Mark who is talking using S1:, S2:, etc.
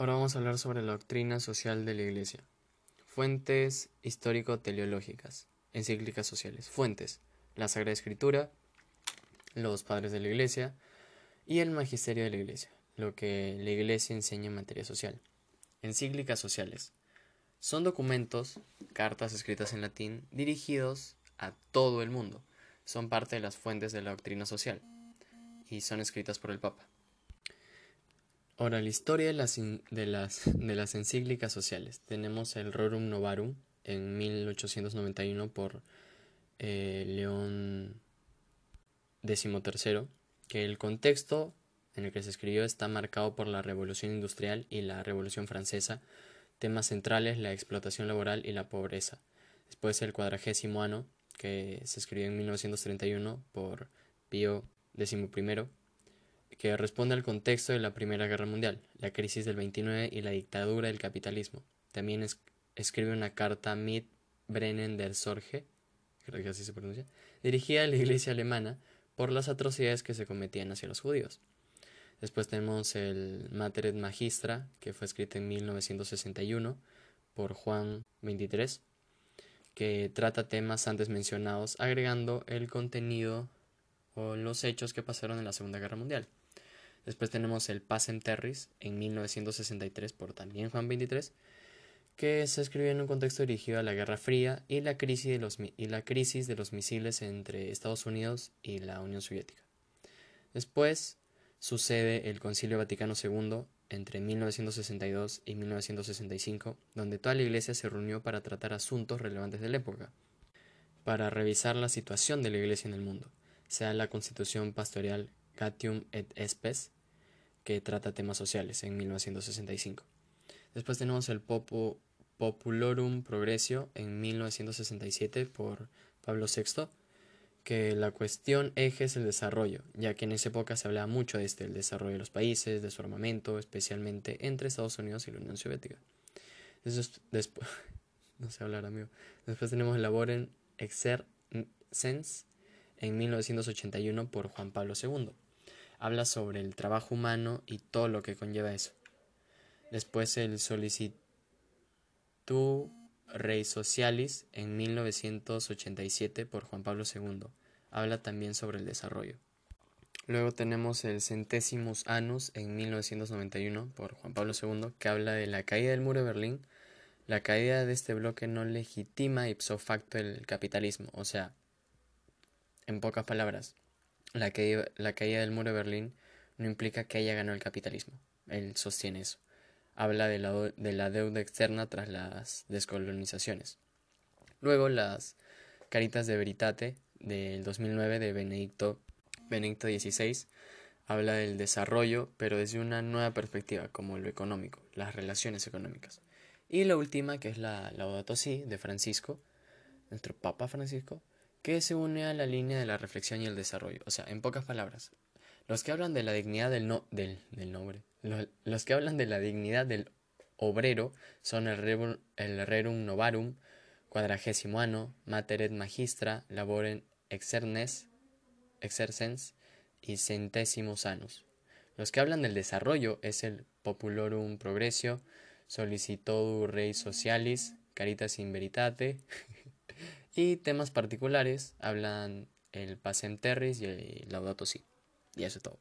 S1: Ahora vamos a hablar sobre la doctrina social de la Iglesia. Fuentes histórico-teleológicas, encíclicas sociales. Fuentes: la Sagrada Escritura, los padres de la Iglesia y el magisterio de la Iglesia, lo que la Iglesia enseña en materia social. Encíclicas sociales. Son documentos, cartas escritas en latín, dirigidos a todo el mundo. Son parte de las fuentes de la doctrina social y son escritas por el Papa. Ahora, la historia de las, de las, de las encíclicas sociales. Tenemos el Rorum Novarum en 1891 por eh, León XIII, que el contexto en el que se escribió está marcado por la Revolución Industrial y la Revolución Francesa, temas centrales la explotación laboral y la pobreza. Después el cuadragésimo año, que se escribió en 1931 por Pío XI, que responde al contexto de la Primera Guerra Mundial, la crisis del 29 y la dictadura del capitalismo. También escribe una carta Mit Brennen Sorge, creo que así se pronuncia, dirigida a la iglesia alemana por las atrocidades que se cometían hacia los judíos. Después tenemos el Mater et Magistra, que fue escrito en 1961 por Juan XXIII, que trata temas antes mencionados, agregando el contenido o los hechos que pasaron en la Segunda Guerra Mundial. Después tenemos el Pacem Terris en 1963 por también Juan XXIII, que se escribió en un contexto dirigido a la Guerra Fría y la crisis de los, y la crisis de los misiles entre Estados Unidos y la Unión Soviética. Después sucede el Concilio Vaticano II entre 1962 y 1965, donde toda la Iglesia se reunió para tratar asuntos relevantes de la época, para revisar la situación de la Iglesia en el mundo, sea la Constitución Pastoral Catium et Spes, que trata temas sociales en 1965. Después tenemos el Populorum Progressio en 1967 por Pablo VI, que la cuestión eje es el desarrollo, ya que en esa época se hablaba mucho de este, el desarrollo de los países, de su armamento, especialmente entre Estados Unidos y la Unión Soviética. después, no sé hablar, amigo. Después tenemos el Laboren Exercens en 1981 por Juan Pablo II habla sobre el trabajo humano y todo lo que conlleva eso. Después el Solicitud Rei Socialis en 1987 por Juan Pablo II. Habla también sobre el desarrollo. Luego tenemos el Centésimos Annus en 1991 por Juan Pablo II, que habla de la caída del muro de Berlín. La caída de este bloque no legitima ipso facto el capitalismo, o sea, en pocas palabras, la caída, del muro de Berlín no implica que haya ganado el capitalismo. Él sostiene eso. Habla de la, de la deuda externa tras las descolonizaciones. Luego las Caritas de Veritate del 2009 de Benedicto, Benedicto XVI habla del desarrollo, pero desde una nueva perspectiva, como lo económico, las relaciones económicas. Y la última, que es la Laudato Si de Francisco, nuestro Papa Francisco, que se une a la línea de la reflexión y el desarrollo. O sea, en pocas palabras, los que hablan de la dignidad del, no, del, del nombre, los, que hablan de la dignidad del obrero son el, rerum, Novarum, Cuadragésimo Ano, Mater et Magistra, Laboren Exernes, Exercens y Centésimos Anus. Los que hablan del desarrollo es el Populorum Progressio, Solicitodu Rei Socialis, Caritas in Veritate, Y temas particulares hablan el Pacem Terris y el Laudato Si. Y eso es todo.